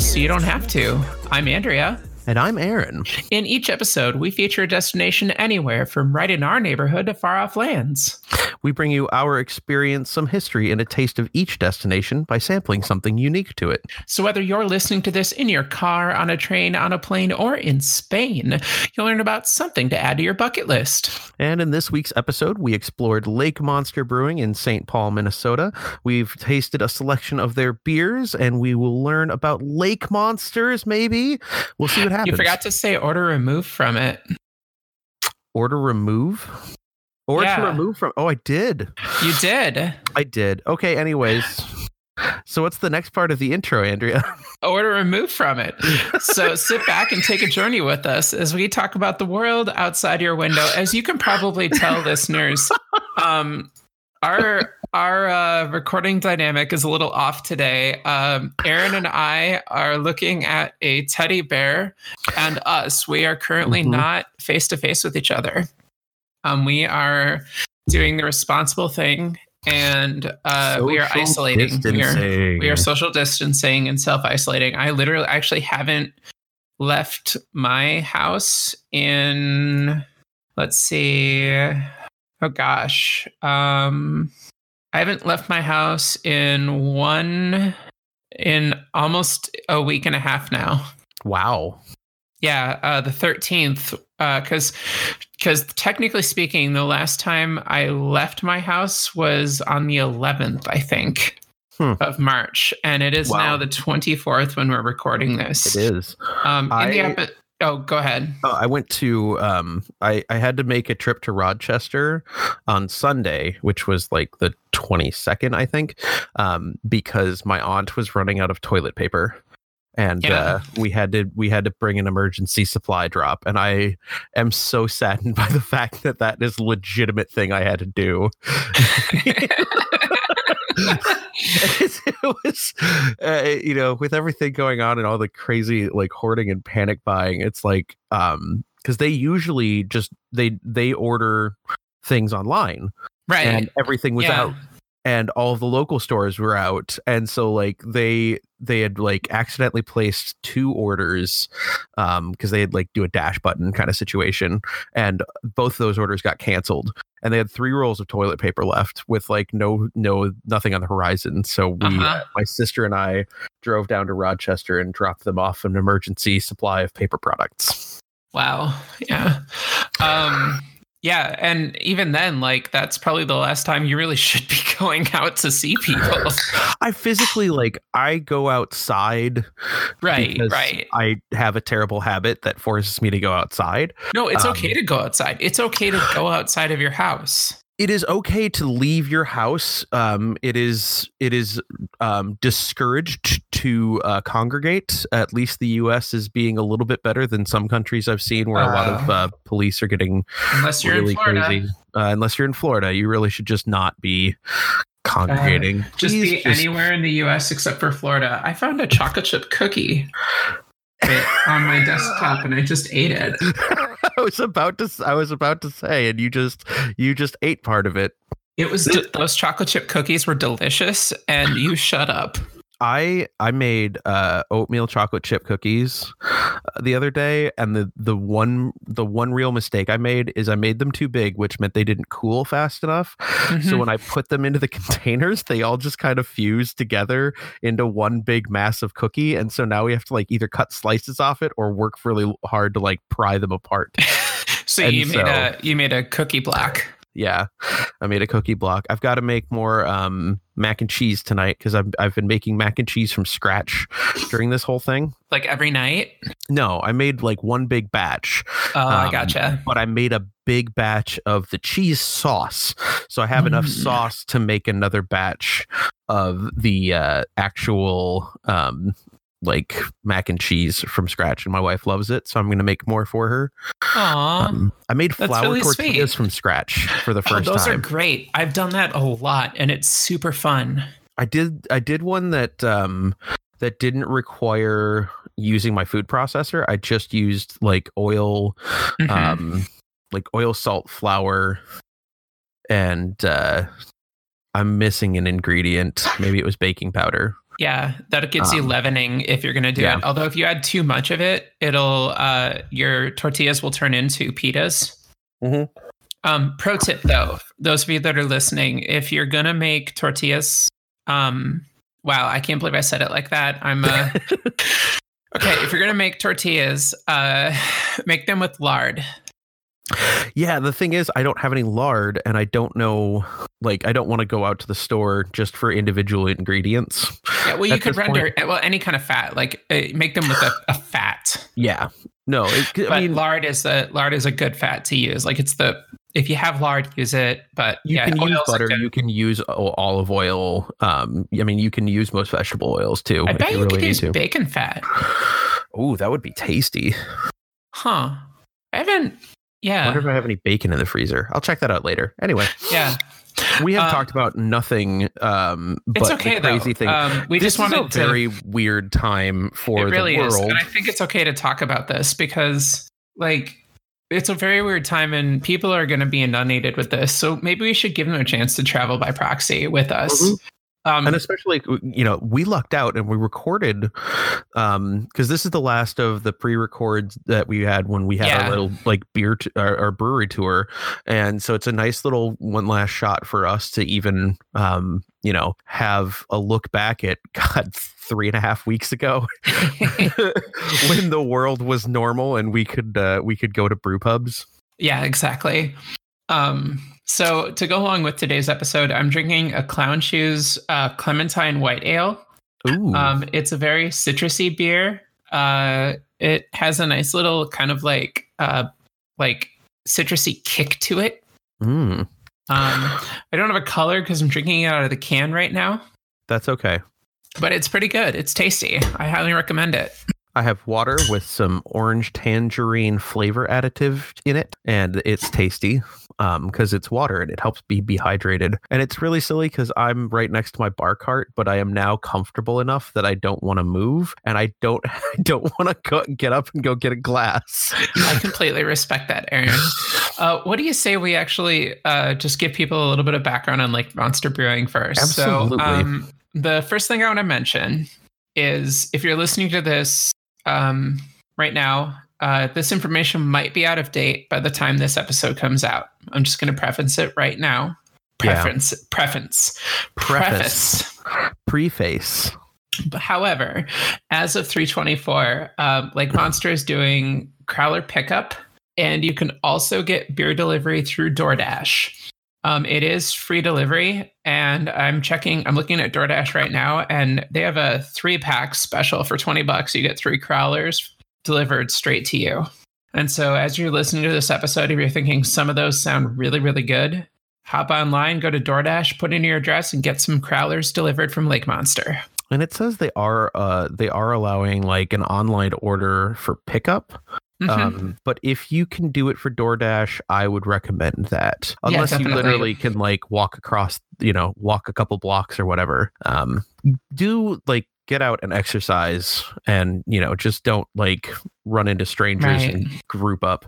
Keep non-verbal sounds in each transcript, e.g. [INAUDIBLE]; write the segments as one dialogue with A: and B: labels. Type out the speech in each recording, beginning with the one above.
A: so you don't have to. I'm Andrea.
B: And I'm Aaron.
A: In each episode, we feature a destination anywhere from right in our neighborhood to far off lands.
B: We bring you our experience, some history, and a taste of each destination by sampling something unique to it.
A: So, whether you're listening to this in your car, on a train, on a plane, or in Spain, you'll learn about something to add to your bucket list.
B: And in this week's episode, we explored Lake Monster Brewing in St. Paul, Minnesota. We've tasted a selection of their beers, and we will learn about lake monsters, maybe. We'll see what happens.
A: You forgot to say order remove from it.
B: Order remove? Or yeah. to remove from. Oh, I did.
A: You did.
B: I did. Okay. Anyways. So what's the next part of the intro, Andrea? [LAUGHS]
A: Or to remove from it. So [LAUGHS] sit back and take a journey with us as we talk about the world outside your window. As you can probably tell, [LAUGHS] listeners, um, our our uh, recording dynamic is a little off today. Um, Aaron and I are looking at a teddy bear and us. We are currently mm-hmm. not face to face with each other. Um, we are doing the responsible thing and uh, we are isolating. We are, we are social distancing and self isolating. I literally actually haven't left my house in, let's see, oh gosh. Um, I haven't left my house in one, in almost a week and a half now.
B: Wow.
A: Yeah, uh, the 13th, because uh, because technically speaking, the last time I left my house was on the 11th, I think, hmm. of March, and it is wow. now the 24th when we're recording this.
B: It is.
A: Um, I, Oh, go ahead.
B: Oh, I went to um I I had to make a trip to Rochester on Sunday, which was like the 22nd, I think, um because my aunt was running out of toilet paper and yeah. uh, we had to we had to bring an emergency supply drop and i am so saddened [LAUGHS] by the fact that that is a legitimate thing i had to do it, [LAUGHS] [LAUGHS] it, was uh, you know with everything going on and all the crazy like hoarding and panic buying it's like um because they usually just they they order things online
A: right
B: and everything was yeah. out and all of the local stores were out and so like they they had like accidentally placed two orders um because they had like do a dash button kind of situation and both those orders got canceled and they had three rolls of toilet paper left with like no no nothing on the horizon so we uh-huh. uh, my sister and i drove down to rochester and dropped them off an emergency supply of paper products
A: wow yeah um yeah, and even then, like that's probably the last time you really [LAUGHS] should be going out to see people. [LAUGHS]
B: I physically like I go outside,
A: right? Right.
B: I have a terrible habit that forces me to go outside.
A: No, it's um, okay to go outside. It's okay to go outside of your house
B: it is okay to leave your house. Um, it is it is um, discouraged to uh, congregate. At least the U.S. is being a little bit better than some countries I've seen, where uh, a lot of uh, police are getting
A: unless you're really in Florida. crazy.
B: Uh, unless you're in Florida, you really should just not be congregating.
A: just Please, be just... anywhere in the U.S. except for Florida. I found a chocolate chip cookie on my desktop and I just ate it. [LAUGHS]
B: I was about to I was about to say and you just you just ate part of it.
A: It was those chocolate chip cookies were delicious and you shut up.
B: I I made uh, oatmeal chocolate chip cookies uh, the other day, and the the one the one real mistake I made is I made them too big, which meant they didn't cool fast enough. Mm-hmm. So when I put them into the [LAUGHS] containers, they all just kind of fused together into one big massive cookie, and so now we have to like either cut slices off it or work really hard to like pry them apart. [LAUGHS]
A: so and you made so, a you made a cookie block
B: yeah, I made a cookie block. I've got to make more um, mac and cheese tonight because I've I've been making mac and cheese from scratch during this whole thing.
A: Like every night?
B: No, I made like one big batch.
A: Oh, um, I gotcha.
B: But I made a big batch of the cheese sauce, so I have mm. enough sauce to make another batch of the uh, actual um, like mac and cheese from scratch, and my wife loves it, so I'm going to make more for her.
A: Aww, um,
B: I made flour really tortillas sweet. from scratch for the oh, first
A: oh, those
B: time.
A: are great. I've done that a lot, and it's super fun.
B: I did. I did one that um, that didn't require using my food processor. I just used like oil, mm-hmm. um, like oil, salt, flour, and uh, I'm missing an ingredient. Maybe it was baking powder.
A: Yeah, that gets you
B: Um,
A: leavening if you're going to do
B: yeah.
A: it. Although if you add too much of it, it'll uh, your tortillas will turn into pitas.
B: Mhm.
A: Um, pro tip though, those of you that are listening, if you're gonna make tortillas, um, wow, I can't believe I said it like that. I'm uh, [LAUGHS] okay. If you're gonna make tortillas, uh, [SIGHS] make them with lard.
B: Yeah, the thing is, I don't have any lard, and I don't know. Like, I don't want to go out to the store just for individual ingredients.
A: Yeah, well, you could render well any kind of fat, like uh, make them with a, a fat.
B: Yeah, no, it,
A: But
B: I mean,
A: lard is a lard is a good fat to use. Like it's the if you have lard, use it. But
B: you
A: yeah,
B: can use butter, you can use olive oil. Um, I mean, you can use most vegetable oils too
A: I bet
B: you
A: you
B: really
A: could use
B: to.
A: bacon fat.
B: Oh, that would be tasty.
A: Huh. I haven't.
B: I
A: Yeah.
B: wonder if I have any bacon in the freezer. I'll check that out later. Anyway,
A: Yeah.
B: we have
A: Um,
B: talked about nothing. Um, but
A: It's okay
B: the crazy
A: though.
B: thing.
A: Um, we
B: this
A: just wanted
B: is a very weird time for
A: It really
B: the
A: is,
B: world.
A: and I think it's okay to talk about this because, like, it's a very weird time, and people are going to be inundated with this. So maybe we should give them a chance to travel by proxy with us.
B: Mhm.
A: Um,
B: and especially you know we lucked out and we recorded um because this is the last of the pre-records that we had when we had
A: Yeah.
B: our little like beer t- our, our brewery tour and so it's a nice little one last shot for us to even um you know have a look back at [LAUGHS] god three and a half weeks ago [LAUGHS] [LAUGHS] when the world was normal and we could uh we could go to brew pubs
A: Yeah, exactly. Um, so to go along with today's episode, I'm drinking a Clown Shoes uh, Clementine White Ale.
B: Ooh.
A: Um, it's a very citrusy beer. Uh, it has a nice little kind of like uh, like citrusy kick to it.
B: Mm,
A: Um, I don't have a color because I'm drinking it out of the can right now,
B: that's okay
A: but it's pretty good. It's tasty. I highly recommend it.
B: I have water with some orange tangerine flavor additive in it, and it's tasty because it's water and it helps be hydrated. And it's really silly because I'm right next to my bar cart, but I am now comfortable enough that I don't want to move, and I don't [LAUGHS] I don't want to get up and go get a glass.
A: I completely respect that, Aaron. [LAUGHS] Uh, what do you say we actually uh, just give people a little bit of background on Lake Monster Brewing first?
B: Absolutely.
A: So, um, the first thing I want to mention is if you're listening to this um, right now, uh, this information might be out of date by the time this episode comes out. I'm just going to preface it right now.
B: Yeah.
A: Preference, preference,
B: Preface. Preface.
A: However, as of 324, uh, Lake Monster is doing Crowler pickup, and you can also get beer delivery through DoorDash. Um, it is free delivery, and I'm checking. I'm looking at DoorDash right now, and they have a three pack special for 20 bucks. You get three Crowlers delivered straight to you. And so, as you're listening to this episode, if you're thinking some of those sound really, really good, hop online, go to DoorDash, put in your address, and get some Crowlers delivered from Lake Monster.
B: And it says they are uh they are allowing like an online order for pickup.
A: Mhm.
B: Um, but if you can do it for DoorDash, I would recommend that.
A: Yeah,
B: Unless you literally can like walk across, you know, walk a couple blocks or whatever. Um, do like get out and exercise and, you know, just don't like run into strangers
A: Right.
B: and group up.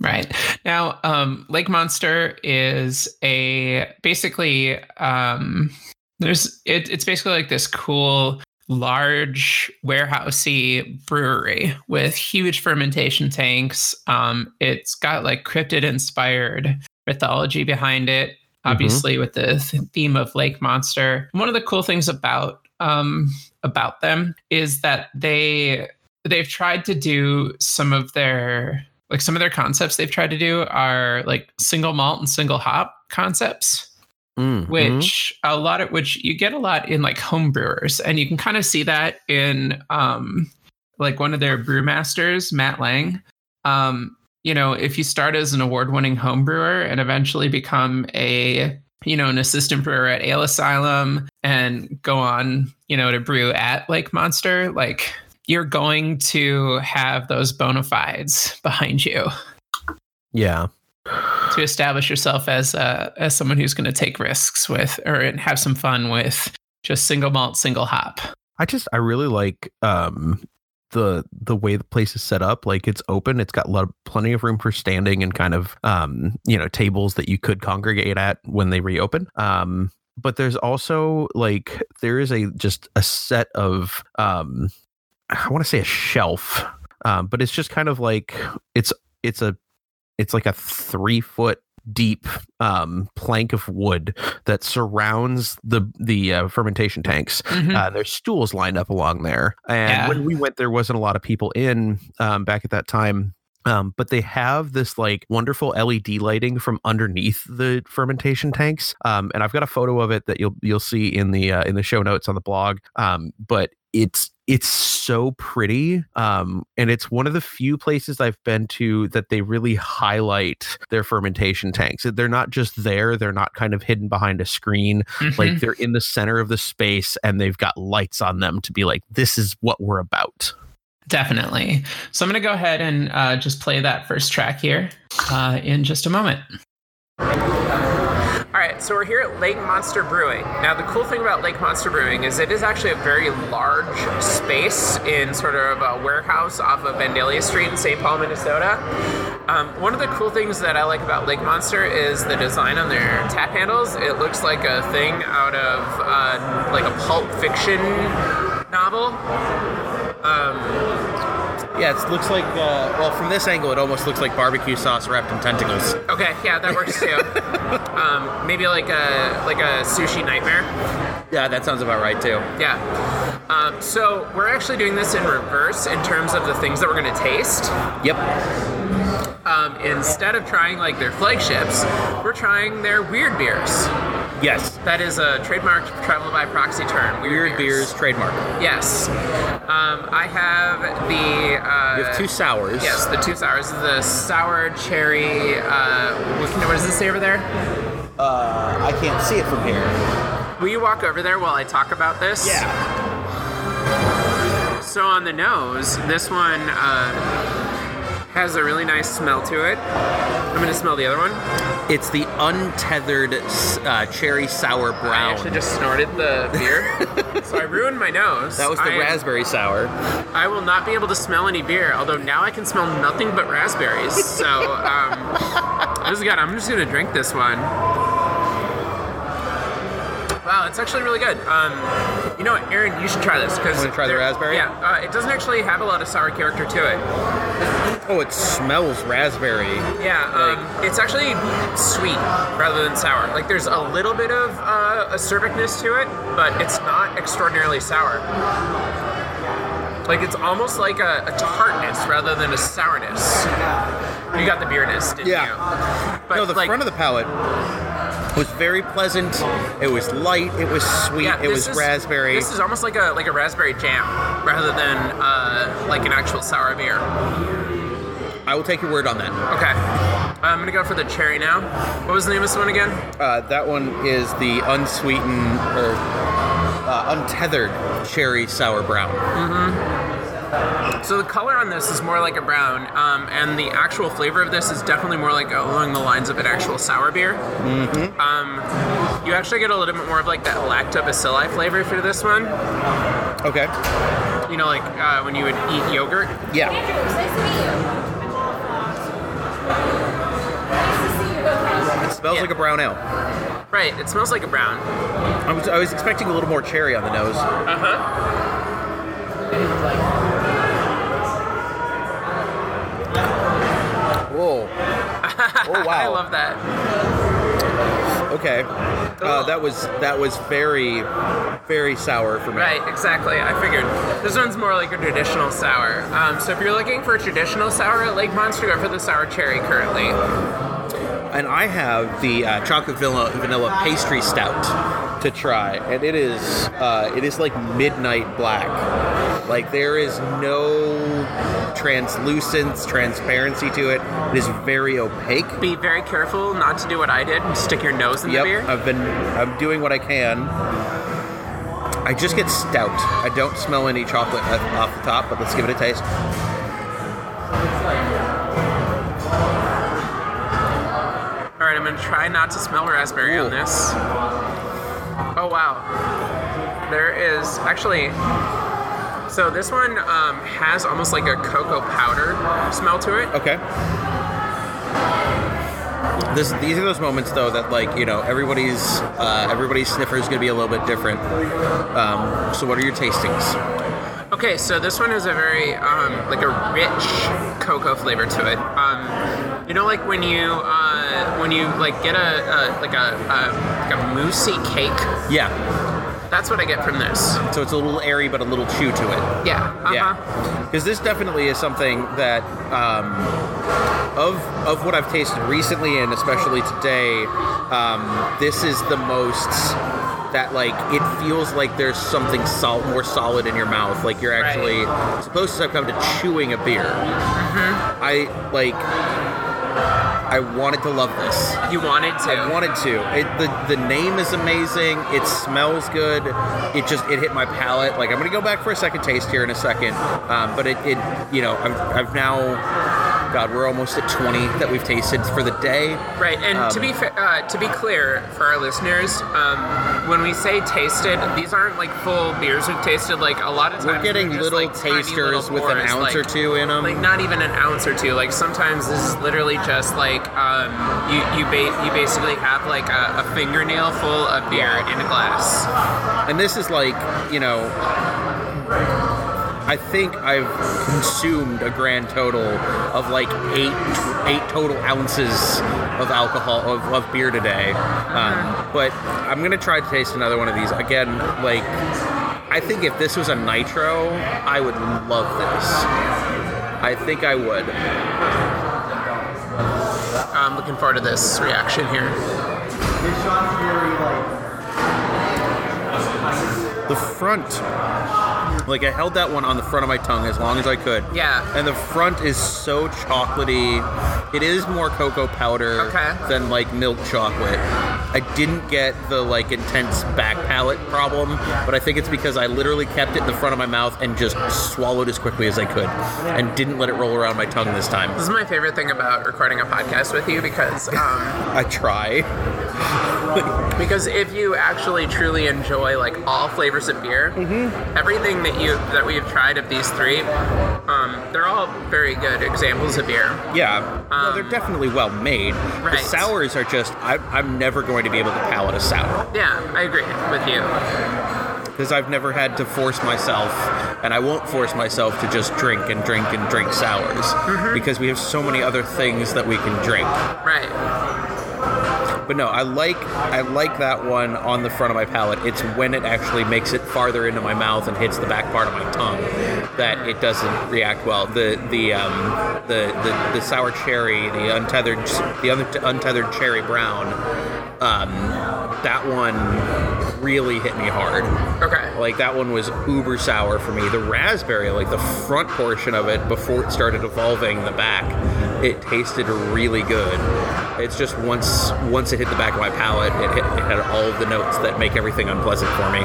A: Right. Now, um, Lake Monster is a basically um there's it, it's basically like this cool large warehousey brewery with huge fermentation tanks. Um it's got like cryptid inspired mythology behind it, obviously with the theme of Lake Monster. One of the cool things about um about them is that they they've tried to do some of their like some of their concepts they've tried to do are like single malt and single hop concepts
B: Mm, mhm.
A: which a lot of which you get a lot in like home brewers and you can kind of see that in um like one of their brewmasters matt lang um you know if you start as an award-winning home brewer and eventually become a you know an assistant brewer at ale asylum and go on you know to brew at lake monster like you're going to have those bona fides [LAUGHS] behind you
B: yeah.
A: to establish yourself as uh, as someone who's going to take risks with or and have some fun with just single malt, single hop.
B: I just I really like um the the way the place is set up like it's open it's got a lot of, plenty of room for standing and kind of um you know tables that you could congregate at when they reopen um
A: but there's also like there is a just a set of um I want to say a shelf, um, but it's just kind of like it's it's a it's like a three foot deep um, plank of wood that surrounds the the uh, fermentation tanks.
C: Mhm.
A: Uh, there's stools lined up along there, and
C: Yeah.
A: when we went, there wasn't a lot of people in um, back at that time. Um, but they have this like wonderful LED lighting from underneath the fermentation tanks, um, and I've got a photo of it that you'll you'll see in the uh, in the show notes on the blog. Um, but it's it's so pretty, um, and it's one of the few places I've been to that they really highlight their fermentation tanks. They're not just there; they're not kind of hidden behind a screen
C: Mhm.
A: like they're in the center of the space and they've got lights on them to be like this is what we're about
C: Definitely. So I'm going to go ahead and uh, just play that first track here uh, in just a moment. All right, so we're here at Lake Monster Brewing. Now, the cool thing about Lake Monster Brewing is it is actually a very large space in sort of a warehouse off of Vandalia Street in St. Paul, Minnesota. Um, one of the cool things that I like about Lake Monster is the design on their tap handles. It looks like a thing out of uh, like a pulp fiction novel.
B: Yeah, it looks like, uh, well, from this angle, it almost looks like barbecue sauce wrapped in tentacles.
C: Okay, yeah, that works too. [LAUGHS] um, maybe like a like a sushi nightmare.
B: Yeah, that sounds about right, too.
C: Yeah. Um, so we're actually doing this in reverse in terms of the things that we're going to taste.
B: Yep.
C: Um, instead of trying like their flagships, we're trying their weird beers.
B: Yes.
C: That is a trademarked travel by proxy term.
B: Weird beers trademark.
C: Yes. Um, I have the. Uh,
B: We have two sours.
C: Yes, the two sours. The sour cherry. Uh, what, what does this say over there?
B: Uh, I can't see it from here.
C: Will you walk over there while I talk about this? Yeah. So on the nose, this one uh, has a really nice smell to it. I'm gonna smell the other one.
B: It's the untethered uh, cherry sour brown.
C: I actually just snorted the beer, [LAUGHS] so I ruined my nose.
B: That was the
C: I
B: raspberry sour.
C: I will not be able to smell any beer, although now I can smell nothing but raspberries. So um, this is good. I'm just gonna drink this one. Wow, it's actually really good. Um, you know what, Aaron, you should try this because
B: Wanna try the raspberry?
C: Yeah, uh, it doesn't actually have a lot of sour character to it.
B: Oh, it smells raspberry.
C: Yeah, um, it's actually sweet rather than sour. Like there's a little bit of uh, acerbicness to it, but it's not extraordinarily sour. Like it's almost like a, a tartness rather than a sourness. You got the beerness, didn't
B: Yeah.
C: you? But
B: no, the
C: like,
B: front of the palate was very pleasant. It was light. It was sweet.
C: yeah,
B: it was
C: is-
B: raspberry.
C: This is almost like a like a raspberry jam rather than uh, like an actual sour beer.
B: I will take your word on that.
C: Okay, I'm gonna go for the cherry now. What was the name of this one again?
B: Uh, that one is the unsweetened or uh, untethered cherry sour brown. Mm-hmm.
C: So the color on this is more like a brown, um, and the actual flavor of this is definitely more like along the lines of an actual sour beer. Mm-hmm. Um, you actually get a little bit more of like that lactobacilli flavor for this one.
B: Okay.
C: You know, like uh, when you would eat yogurt.
B: Yeah. Like a brown ale.
C: Right. It smells like a brown.
B: I was, I was expecting a little more cherry on the nose.
C: Uh huh.
B: Whoa. [LAUGHS] Oh wow.
C: I love that.
B: Okay. Uh, that was that was very very sour for me.
C: Right, exactly. I figured this one's more like a traditional sour. Um, so if you're looking for a traditional sour at Lake Monster, go for the sour cherry currently.
B: And I have the uh, chocolate vanilla, vanilla pastry stout to try, and it is uh, it is like midnight black. Like there is no translucence, transparency to it. It is very opaque.
C: Be very careful not to do what I did and stick your nose in the
B: Yep,
C: beer.
B: I've been I'm doing what I can. I just get stout. I don't smell any chocolate off the top, but let's give it a taste.
C: I'm gonna try not to smell raspberry on this. Oh wow, there is actually. So this one um, has almost like a cocoa powder smell to it.
B: Okay. this these are those moments though that like you know everybody's uh, everybody's sniffer is going to be a little bit different. Um, so what are your tastings?
C: Okay, so this one has a very um, like a rich cocoa flavor to it. Um, you know, like when you uh, when you like get a, a like a, a like a moussey cake.
B: Yeah,
C: That's what I get from this.
B: so it's a little airy but a little chew to it.
C: Yeah. Uh-huh.
B: Yeah, because this definitely is something that um, of of what I've tasted recently and especially today, um, this is the most that like it feels like there's something sol- more solid in your mouth. Like you're actually as opposed to have come to chewing a beer. I like. I wanted to love this.
C: You wanted to.
B: I wanted to. It, the the name is amazing. It smells good. It just it hit my palate. Like I'm gonna go back for a second taste here in a second. Um, but it, it you know I've, I've now God we're almost at 20 that we've tasted for the day.
C: Right, and to
B: Um,
C: be fa- uh, to be clear for our listeners, um, when we say tasted, these aren't like full beers we've tasted. Like a lot of times
B: We're getting
C: just,
B: little
C: like,
B: tasters
C: little
B: with an ounce
C: like-
B: or two in them.
C: Like not even an ounce or two. Like sometimes this is literally just like um, you you ba- you basically have like a, a fingernail full of beer in a glass.
B: and this is like you know i think i've consumed a grand total of like eight eight total ounces of alcohol of, of beer today. Um, but i'm gonna try to taste another one of these. Again like i think if this was a nitro i would love this. I think i would.
C: I'm looking forward to this reaction here.
B: the front [LAUGHS] like i held that one on the front of my tongue as long as i could.
C: Yeah.
B: and the front is so chocolatey. It is more cocoa powder
C: Okay.
B: than like milk chocolate. I didn't get the like intense back palate problem but i think it's because i literally kept it in the front of my mouth and just swallowed as quickly as i could and didn't let it roll around my tongue this time.
C: This is my favorite thing about recording a podcast with you because um, [LAUGHS]
B: i try [LAUGHS]
C: Because if you actually truly enjoy like all flavors of beer,
B: Mm-hmm.
C: everything that you that we've tried of these three, um, they're all very good examples of beer.
B: yeah no, they're definitely well made the sours are just I, i'm never going to be able to palate a sour
C: Yeah, I agree with you.
B: because I've never had to force myself, and I won't force myself to just drink and drink and drink sours because we have so many other things that we can drink.
C: Right.
B: But no, I like I like that one on the front of my palate. It's when it actually makes it farther into my mouth and hits the back part of my tongue that it doesn't react well. The the um, the, the the sour cherry, the untethered the un- untethered cherry brown, um, that one really hit me hard.
C: Okay.
B: Like that one was uber sour for me. The raspberry, like the front portion of it before it started evolving the back, it tasted really good. It's just once once it hit the back of my palate, it, hit, it had all of the notes that make everything unpleasant for me.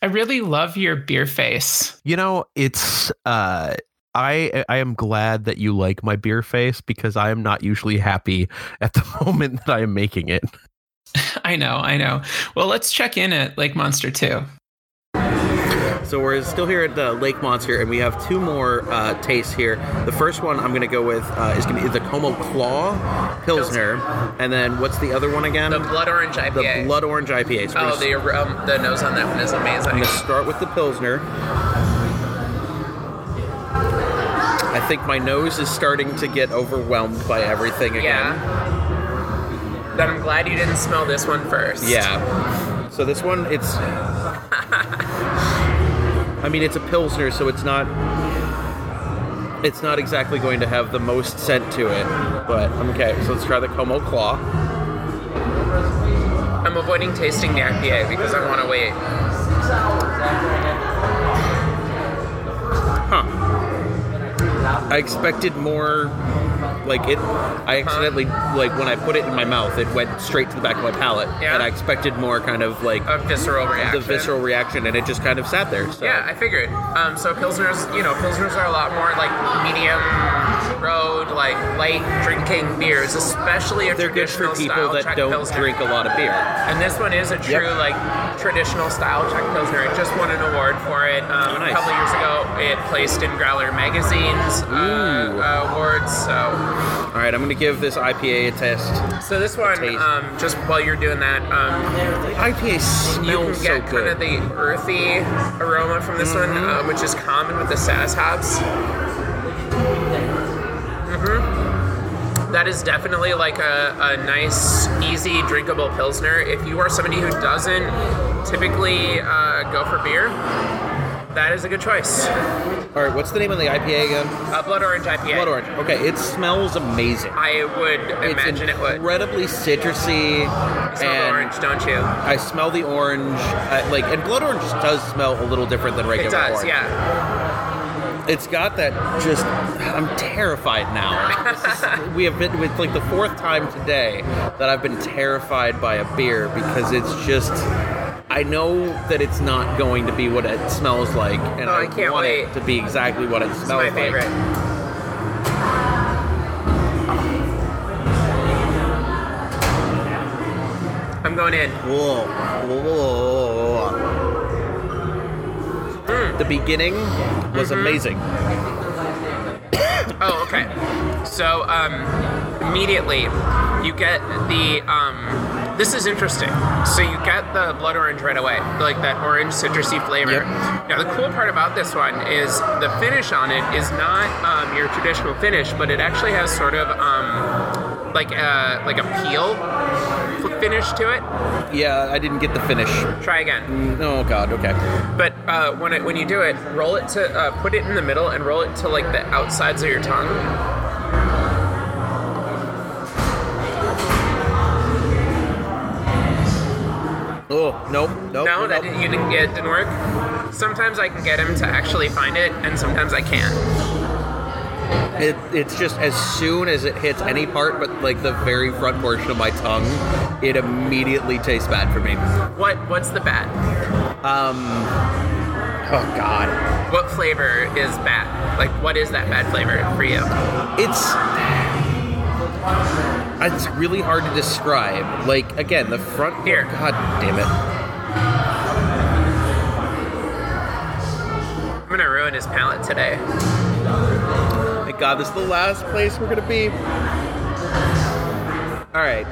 C: I really love your beer face.
A: You know, it's uh I I am glad that you like my beer face because I am not usually happy at the [LAUGHS] moment that I am making it. [LAUGHS]
C: I know, I know. Well, let's check in at Lake Monster 2.
B: So we're still here at the Lake Monster, and we have two more uh, tastes here. The first one I'm going to go with uh, is going to be the Como Claw Pilsner, and then what's the other one again?
C: The blood orange IPA.
B: The Blood Orange IPA. So
C: oh, the um, the nose on that one is amazing.
B: I'm gonna start with the Pilsner. I think my nose is starting to get overwhelmed by everything again.
C: Yeah. Then I'm glad you didn't smell this one first.
B: Yeah. So this one, it's. I mean, it's a Pilsner, so it's not. It's not exactly going to have the most scent to it, but okay. So let's try the Como Claw.
C: I'm avoiding tasting the IPA because I want to wait. Huh.
B: I expected more. Like it, I accidentally like when I put it in my mouth, it went straight to the back of my palate,
C: Yeah.
B: and I expected more kind of like
C: A visceral reaction.
B: the visceral reaction, and it just kind of sat there. So.
C: Yeah, I figured. Um, so pilsners, you know, pilsners are a lot more like medium road, like light drinking beers, especially a
B: they're good for people that
C: Czech
B: don't
C: pilsner.
B: drink a lot of beer.
C: And this one is a true
B: Yep.
C: like traditional style Czech pilsner. It just won an award for it um,
B: Oh, nice.
C: a couple years ago. it placed in Growler Magazine's uh, uh, awards. So,
B: All right, I'm gonna give this IPA a test.
C: so this one, um, just while you're doing that, um,
B: IPA smells so
C: get kind of the earthy aroma from this one, uh, which is common with the Saaz hops. Hmm That is definitely like a, a nice, easy, drinkable pilsner. If you are somebody who doesn't typically uh, go for beer, that is a good choice.
B: All right, what's the name of the IPA again?
C: Uh, Blood Orange IPA.
B: Blood Orange. Okay, it smells amazing.
C: I would
B: It's
C: imagine it would.
B: incredibly citrusy,
C: You smell the
B: and
C: orange, don't you?
B: I smell the orange. Uh, like, and blood orange does smell a little different than regular
C: It does,
B: orange.
C: yeah.
B: It's got that just. I'm terrified now. Is- we have been with like the fourth time today that I've been terrified by a beer because it's just. I know that it's not going to be what it smells like, and
C: Oh, I
B: I,
C: can't
B: want
C: wait.
B: it to be exactly what it
C: It's
B: smells
C: my favorite.
B: like.
C: I'm going in.
B: Whoa. Whoa.
C: Mm.
B: The beginning was
C: Mm-hmm.
B: amazing.
C: Oh, okay. So um, immediately you get the. Um, this is interesting. So you get the blood orange right away, like that orange citrusy flavor.
B: Yep.
C: Now the cool part about this one is the finish on it is not um, your traditional finish, but it actually has sort of um, like a like a peel finish to it.
B: Yeah, I didn't get the finish.
C: Try again.
B: Oh God. Okay.
C: But uh, when it when you do it, roll it to uh, put it in the middle and roll it to like the outsides of your tongue.
B: Oh nope. Nope.
C: No,
B: nope.
C: that didn't, you didn't get it didn't work. Sometimes I can get him to actually find it, and sometimes I can't.
B: It, it's just as soon as it hits any part, but like the very front portion of my tongue, it immediately tastes bad for me.
C: What what's the bad?
B: Um. Oh God.
C: What flavor is bad? Like what is that bad flavor for you?
B: It's. It's really hard to describe. Like again, the front.
C: Here.
B: God damn it.
C: I'm gonna ruin his palate today.
B: Thank God, this is the last place we're gonna be. All right.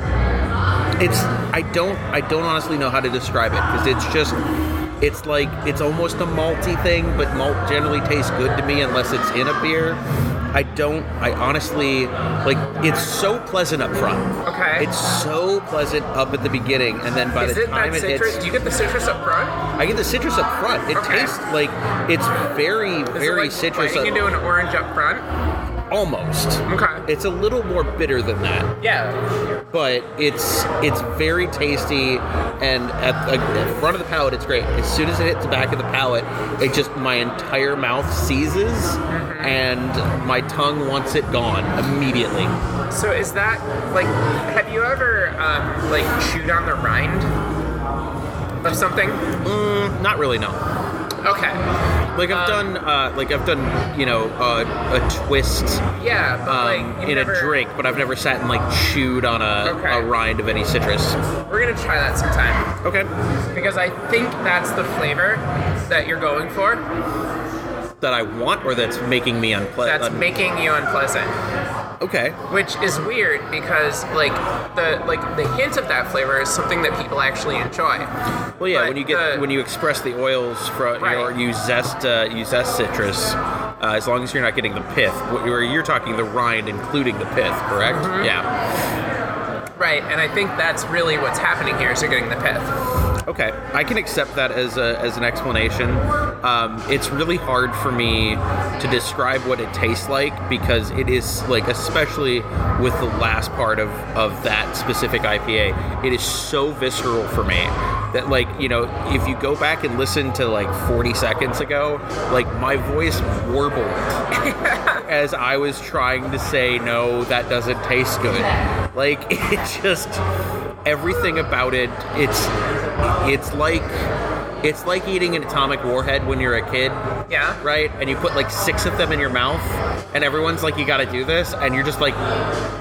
B: It's. I don't. I don't honestly know how to describe it because it's just. It's like it's almost a malty thing, but malt generally tastes good to me unless it's in a beer. I don't. I honestly like. It's so pleasant up front.
C: Okay.
B: It's so pleasant up at the beginning, and then by
C: is
B: the
C: it
B: time
C: that
B: it
C: citrus?
B: hits,
C: Do you get the citrus up front?
B: I get the citrus up front. It
C: Okay.
B: tastes like it's very,
C: Is
B: very
C: it like
B: citrus.
C: biting
B: up-
C: into an orange up front?
B: almost.
C: Okay.
B: It's a little more bitter than that
C: Yeah.
B: but it's it's very tasty and at the at front of the palate it's great as soon as it hits the back of the palate it just my entire mouth seizes
C: Mm-hmm.
B: and my tongue wants it gone immediately
C: So is that like? Have you ever um, like chewed on the rind of something?
B: mm, not really no
C: Okay.
B: like i've
C: Um,
B: done uh, like i've done you know uh, a twist
C: Yeah, but
B: um,
C: like
B: in
C: never,
B: a drink but i've never sat and like chewed on a,
C: Okay.
B: a rind of any citrus
C: We're gonna try that sometime
B: okay
C: because I think that's the flavor that you're going for.
B: that i want or that's making me unpleasant
C: That's making you unpleasant.
B: Okay
C: which is weird because like the like the hint of that flavor is something that people actually enjoy.
B: Well, yeah,
C: But
B: when you get
C: the-
B: when you express the oils from
C: Right.
B: or you zest uh, you zest citrus, uh, as long as you're not getting the pith, what you're, you're talking the rind, including the pith, correct?
C: Mm-hmm.
B: Yeah.
C: Right, and I think that's really what's happening here is you're getting the pith.
B: Okay, I can accept that as a, as an explanation. Um, it's really hard for me to describe what it tastes like because it is like, especially with the last part of of that specific IPA, it is so visceral for me that like you know if you go back and listen to like 40 seconds ago, like my voice warbled [LAUGHS] as I was trying to say no, that doesn't taste good. Like [LAUGHS] it just everything about it. It's it's like It's like eating an atomic warhead when you're a kid,
A: Yeah.
B: right? And you put like six of them in your mouth, and everyone's like, "You got to do this," and you're just like,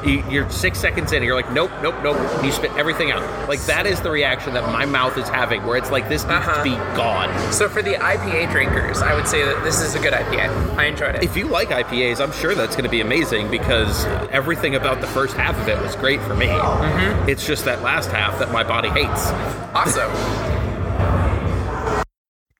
B: you, you're six seconds in, and you're like, "Nope, nope, nope." And you spit everything out. Like that is the reaction that my mouth is having, where it's like, "This needs
A: Uh-huh.
B: to be gone."
A: So for the IPA drinkers, I would say that this is a good IPA. I enjoyed it.
B: If you like IPAs, I'm sure that's going to be amazing because everything about the first half of it was great for me.
A: Mm-hmm.
B: It's just that last half that my body hates.
A: awesome. [LAUGHS]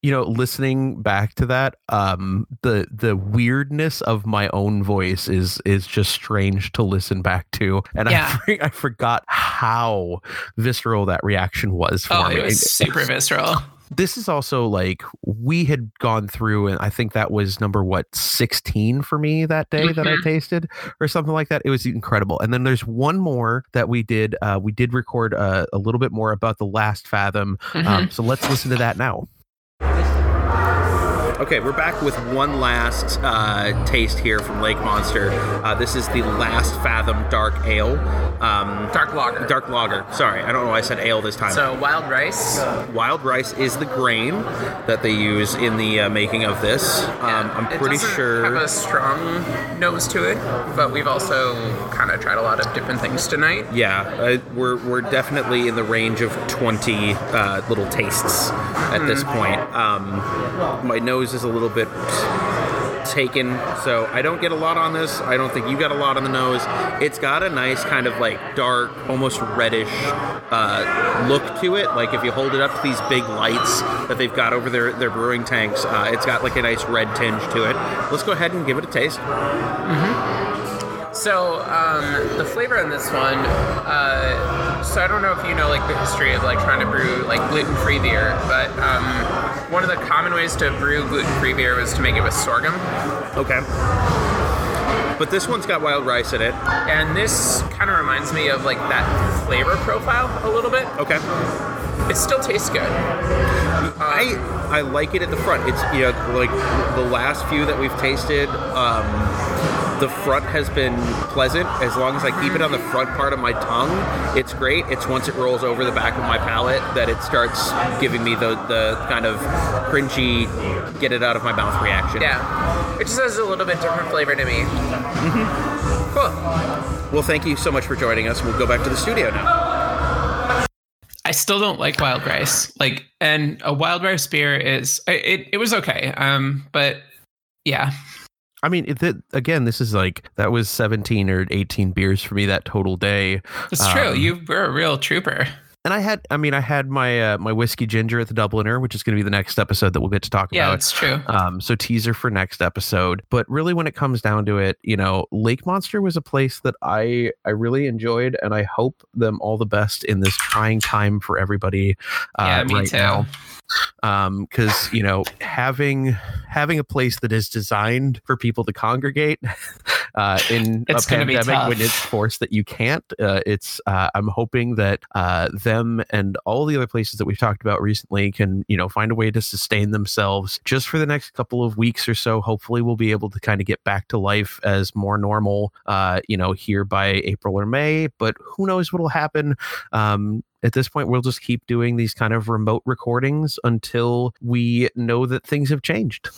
D: you know listening back to that um the the weirdness of my own voice is is just strange to listen back to and
A: Yeah.
D: I, [LAUGHS] I forgot how visceral that reaction was for
A: Oh,
D: me
A: it was super visceral. [LAUGHS]
D: this is also like we had gone through and i think that was number what 16 for me that day that i
A: Mhm.
D: tasted or something like that it was incredible and then there's one more that we did uh, we did record uh, a little bit more about the last fathom
A: Mhm.
D: um, so let's listen to that now
B: Okay, we're back with one last uh, taste here from Lake Monster. Uh, this is the Last Fathom Dark Ale. Um,
A: Dark lager.
B: Dark Lager. Sorry, I don't know why I said ale this time.
A: So wild rice.
B: Wild rice is the grain that they use in the uh, making of this. Um, I'm
A: It
B: pretty
A: doesn't
B: sure.
A: have a strong nose to it, but we've also kind of tried a lot of different things tonight.
B: Yeah, uh, we're, we're definitely in the range of 20 uh, little tastes at this point. Um, my nose is a little bit taken, so I don't get a lot on this. I don't think you got a lot on the nose. It's got a nice kind of like dark, almost reddish uh, look to it. Like if you hold it up to these big lights that they've got over their, their brewing tanks, uh, it's got like a nice red tinge to it. Let's go ahead and give it a taste.
A: So um, the flavor in this one, uh, so I don't know if you know like the history of like trying to brew like gluten-free beer, but um, one of the common ways to brew gluten-free beer was to make it with sorghum,
B: Okay. But this one's got wild rice in it.
A: and this kind of reminds me of like that flavor profile a little bit.
B: Okay.
A: It still tastes good.
B: I I like it at the front. It's you know like the last few that we've tasted. Um, the front has been pleasant as long as I keep it on the front part of my tongue. It's great. It's once it rolls over the back of my palate that it starts giving me the the kind of cringy get it out of my mouth reaction.
A: Yeah, it just has a little bit different flavor to me. Cool.
B: Well, thank you so much for joining us. We'll go back to the studio now.
A: Still don't like wild rice. Like, and a wild rice beer is it. It was okay. Um, but yeah,
D: I mean, it, it- again, this is like that was 17 or 18 beers for me that total day.
A: it's true.
D: Um,
A: You were a real trooper.
D: And I had, I mean, I had my uh, my whiskey ginger at the Dubliner, which is going to be the next episode that we'll get to talk
A: Yeah,
D: about.
A: that's true.
D: Um, so teaser for next episode. But really, when it comes down to it, you know, Lake Monster was a place that I I really enjoyed, and I hope them all the best in this trying time for everybody. Uh,
A: yeah, me
D: right
A: too.
D: Now. Um, because you know, having having a place that is designed for people to congregate [LAUGHS] uh, in
A: It's
D: a pandemic when it's forced that you can't, uh, it's uh, I'm hoping that uh, them and all the other places that we've talked about recently can you know find a way to sustain themselves just for the next couple of weeks or so. Hopefully, we'll be able to kind of get back to life as more normal, uh, you know, here by April or May. But who knows what'll happen? Um, at this point, we'll just keep doing these kind of remote recordings until we know that things have changed.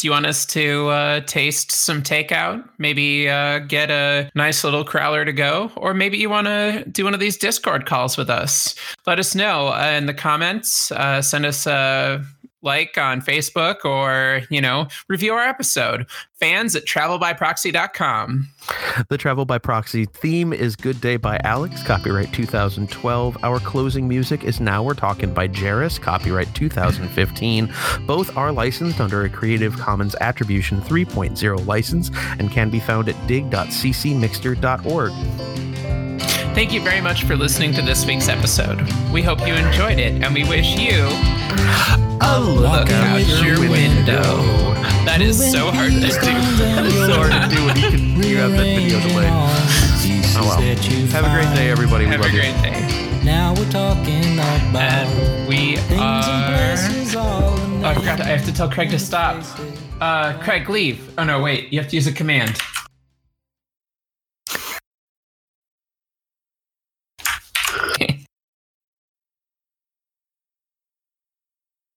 A: Do you want us to uh, taste some takeout? Maybe uh, get a nice little crowler to go, or maybe you want to do one of these Discord calls with us. Let us know uh, in the comments. Uh, send us a like on Facebook, or you know, review our episode. Fans at travelbyproxy.com.
D: The Travel by Proxy theme is Good Day by Alex, copyright 2012. Our closing music is Now We're Talking by Jeris, copyright 2015. Both are licensed under a Creative Commons Attribution 3.0 license and can be found at dig.ccmixter.org.
A: Thank you very much for listening to this week's episode. We hope you enjoyed it, and we wish you a look out your window. That is so hard to do.
D: That is so hard to do when you can [LAUGHS] you have that video delay. Oh well. Have a great day, everybody. We
A: Have a
D: love you.
A: great day.
E: Now we're talking about
A: And we
E: things and
A: are.
E: places
A: Oh, I forgot. I have to tell Craig to stop. Uh, Craig, leave. Oh no, wait. You have to use a command.